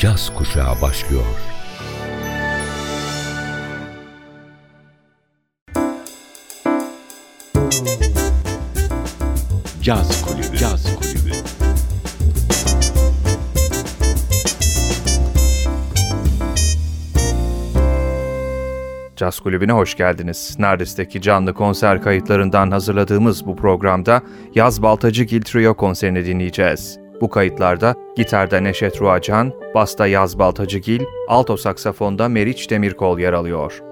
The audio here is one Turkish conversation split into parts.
caz kuşağı başlıyor. Caz Kulübü. Caz Kulübü. Caz Kulübü'ne hoş geldiniz. Nerdis'teki canlı konser kayıtlarından hazırladığımız bu programda Yaz Baltacı Gil Trio konserini dinleyeceğiz. Bu kayıtlarda gitarda Neşet Ruacan, basta Yaz Baltacıgil, alto saksafonda Meriç Demirkol yer alıyor.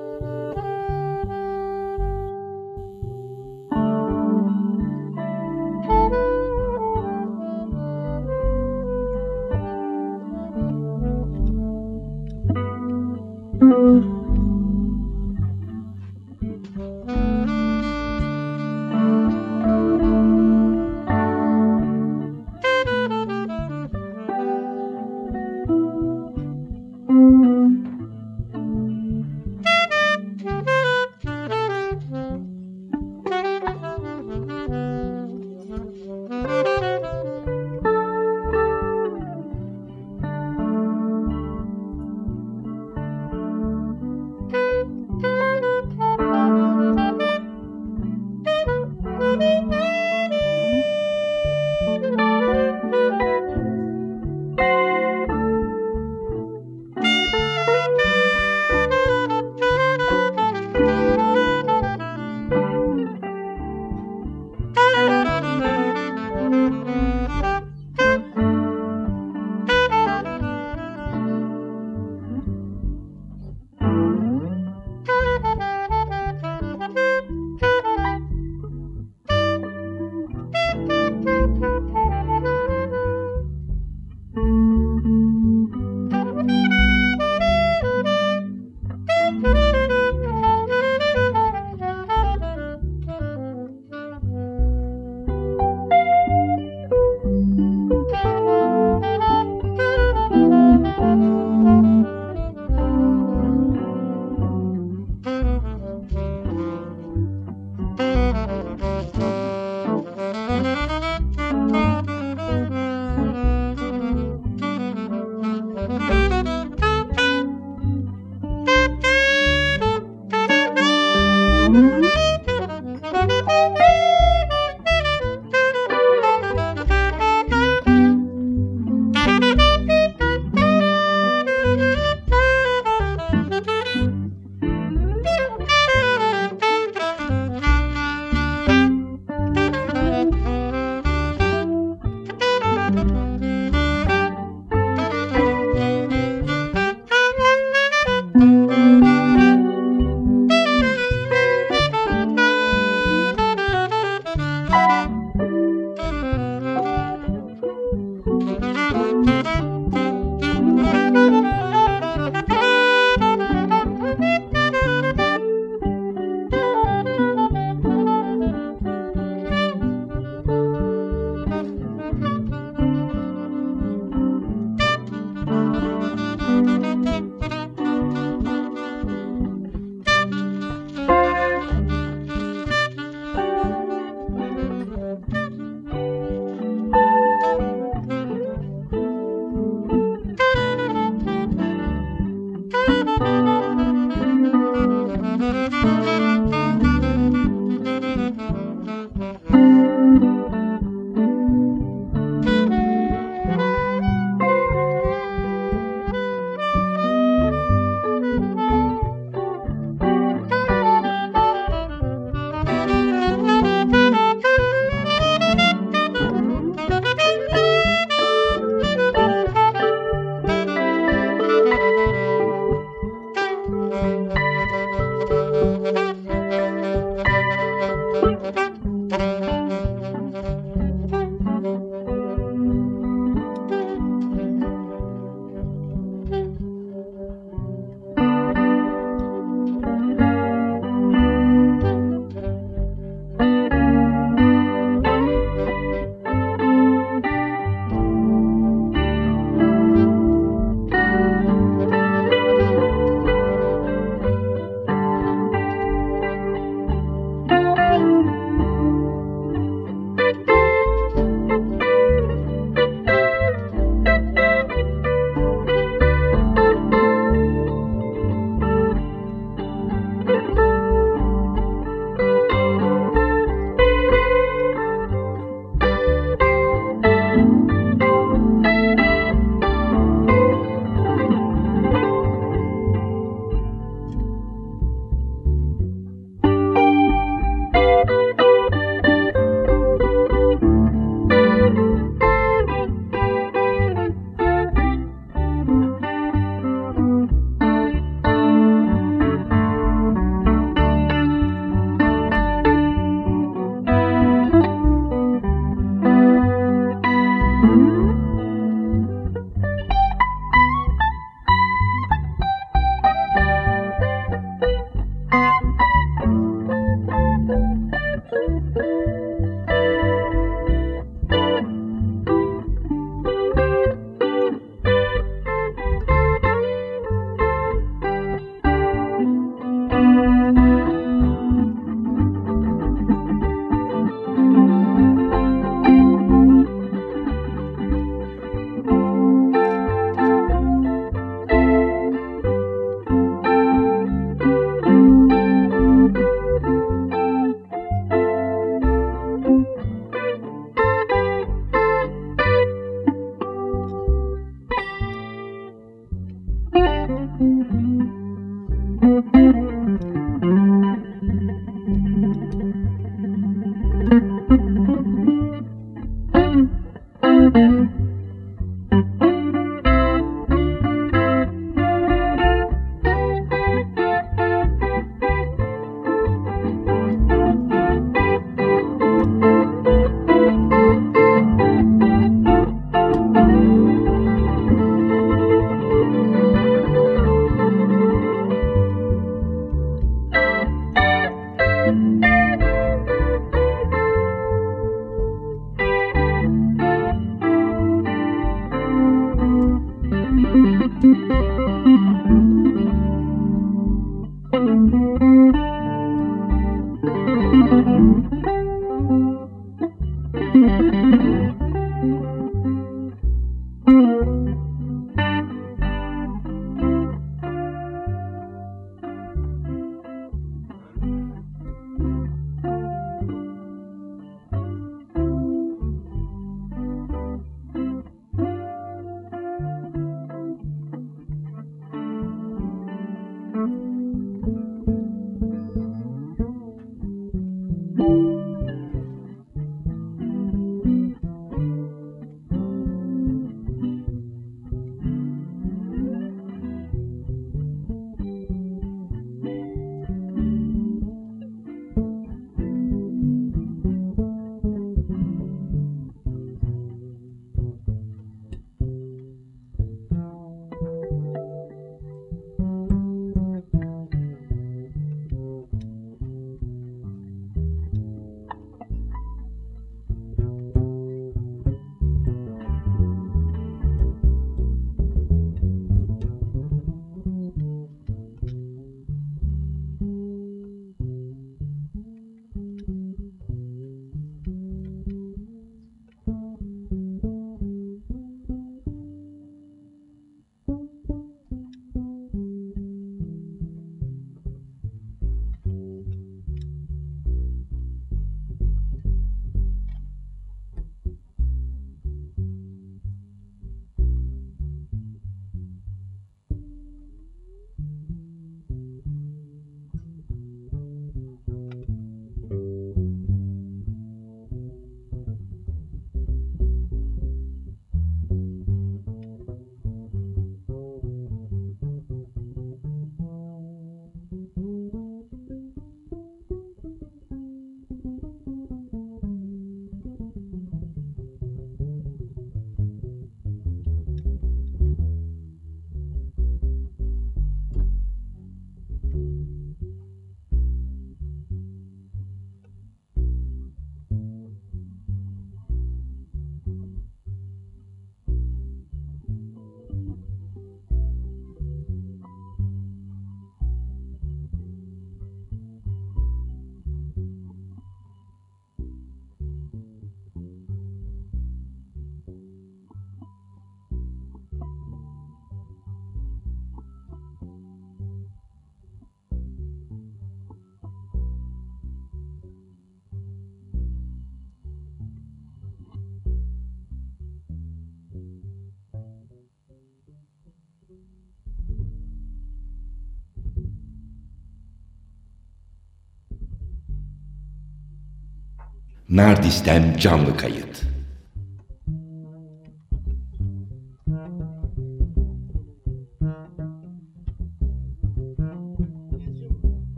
Nardis'ten canlı kayıt.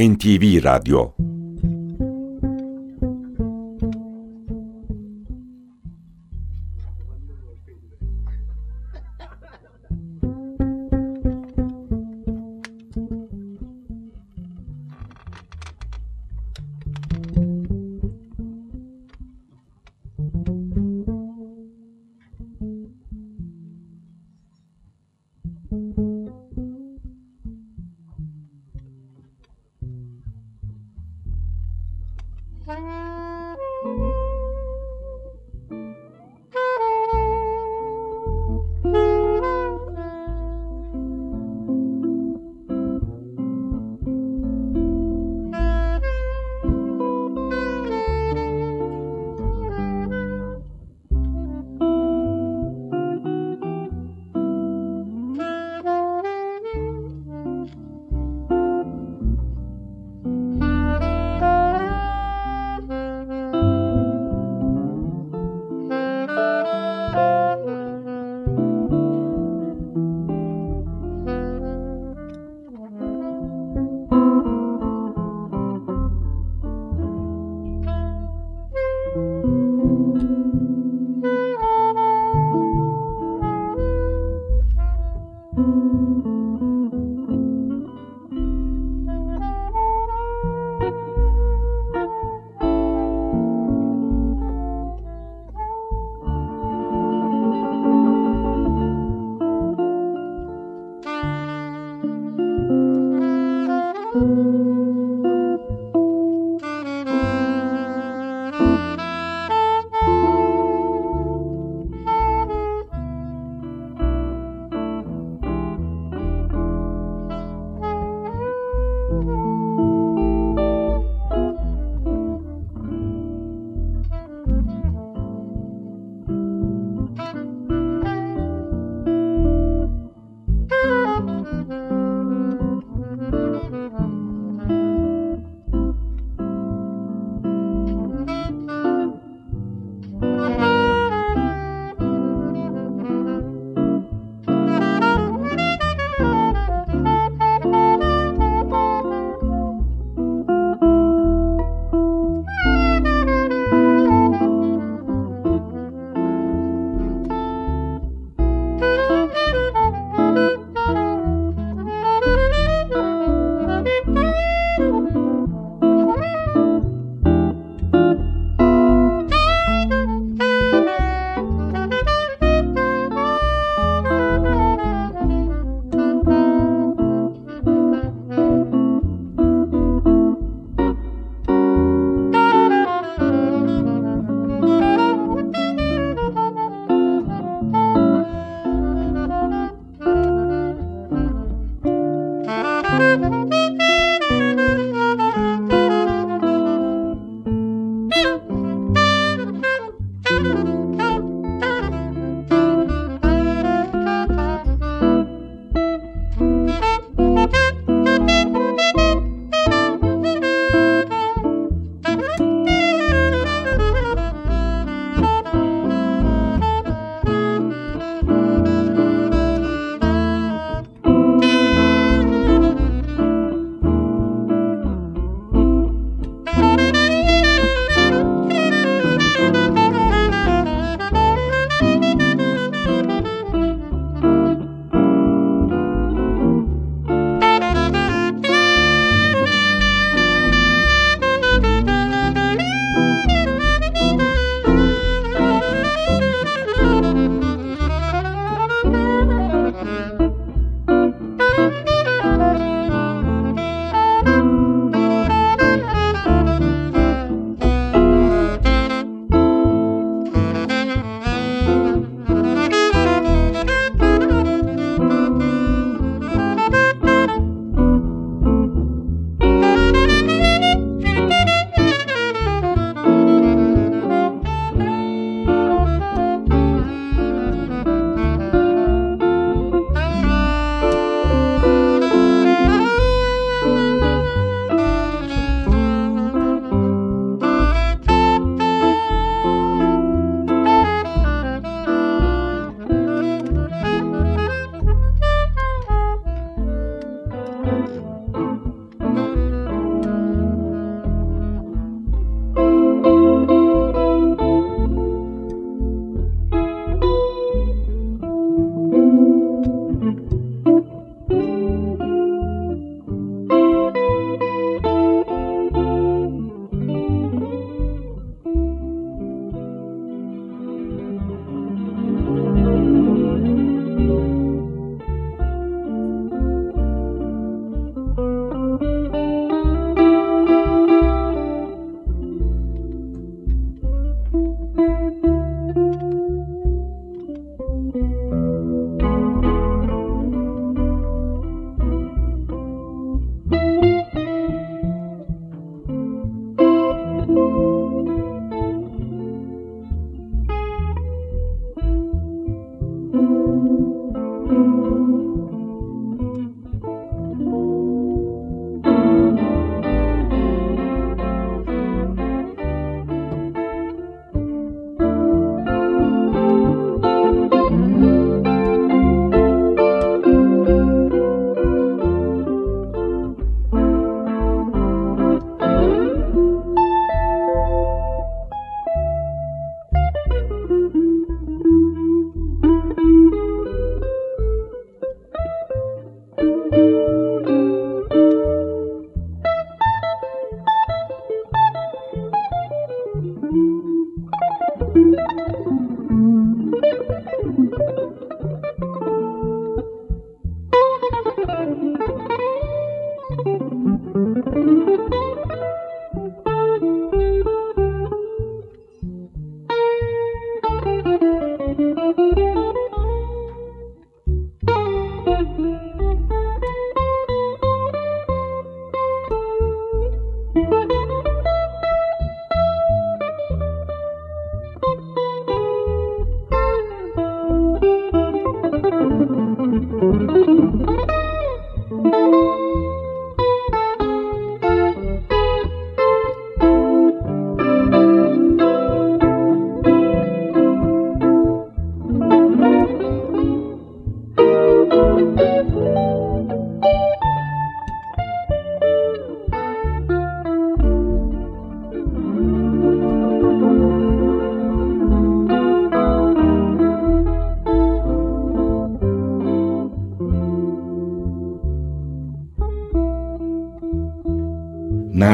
NTV Radyo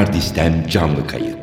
Nardis'ten canlı kayıt.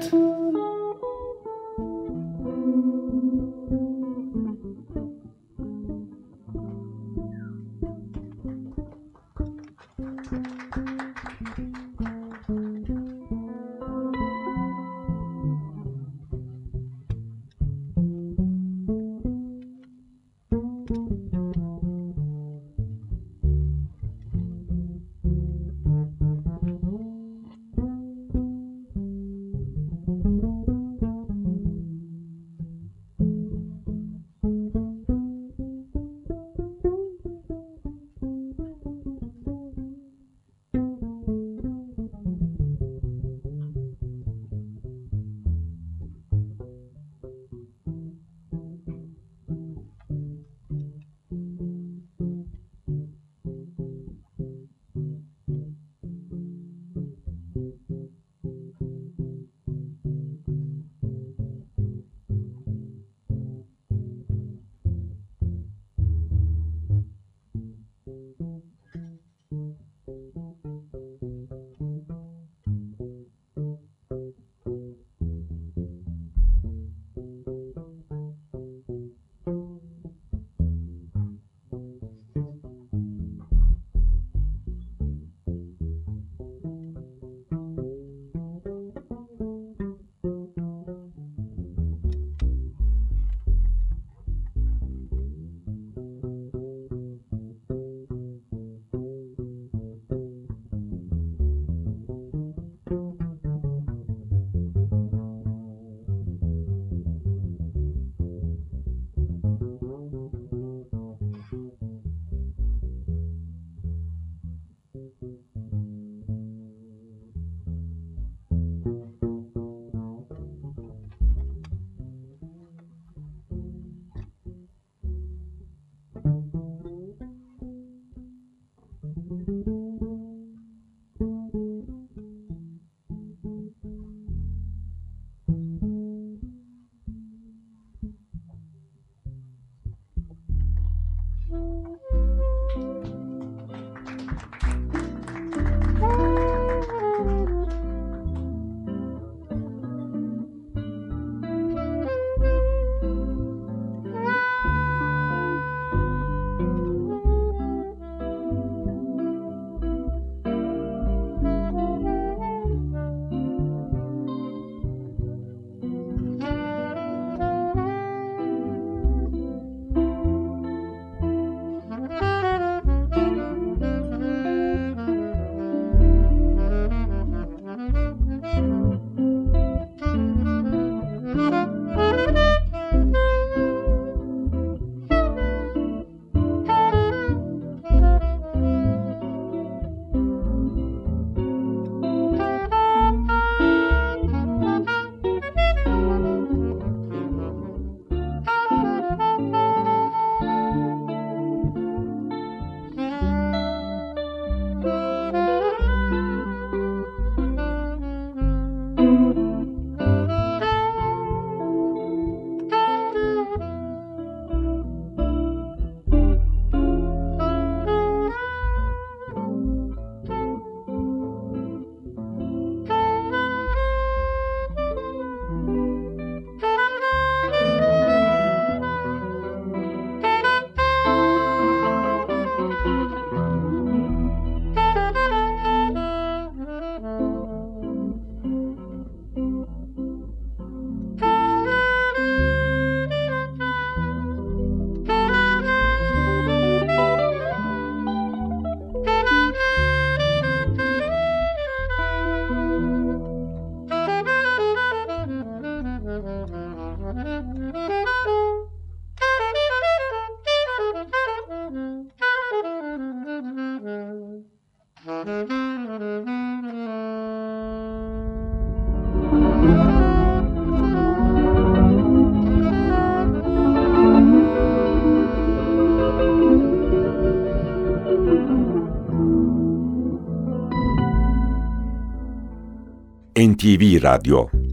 NTV Radyo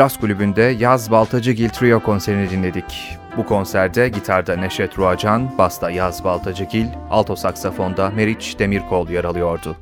Caz Kulübü'nde Yaz Baltacıgil Trio konserini dinledik. Bu konserde gitarda Neşet Ruacan, basta Yaz Baltacıgil, alto saksafonda Meriç Demirkol yer alıyordu.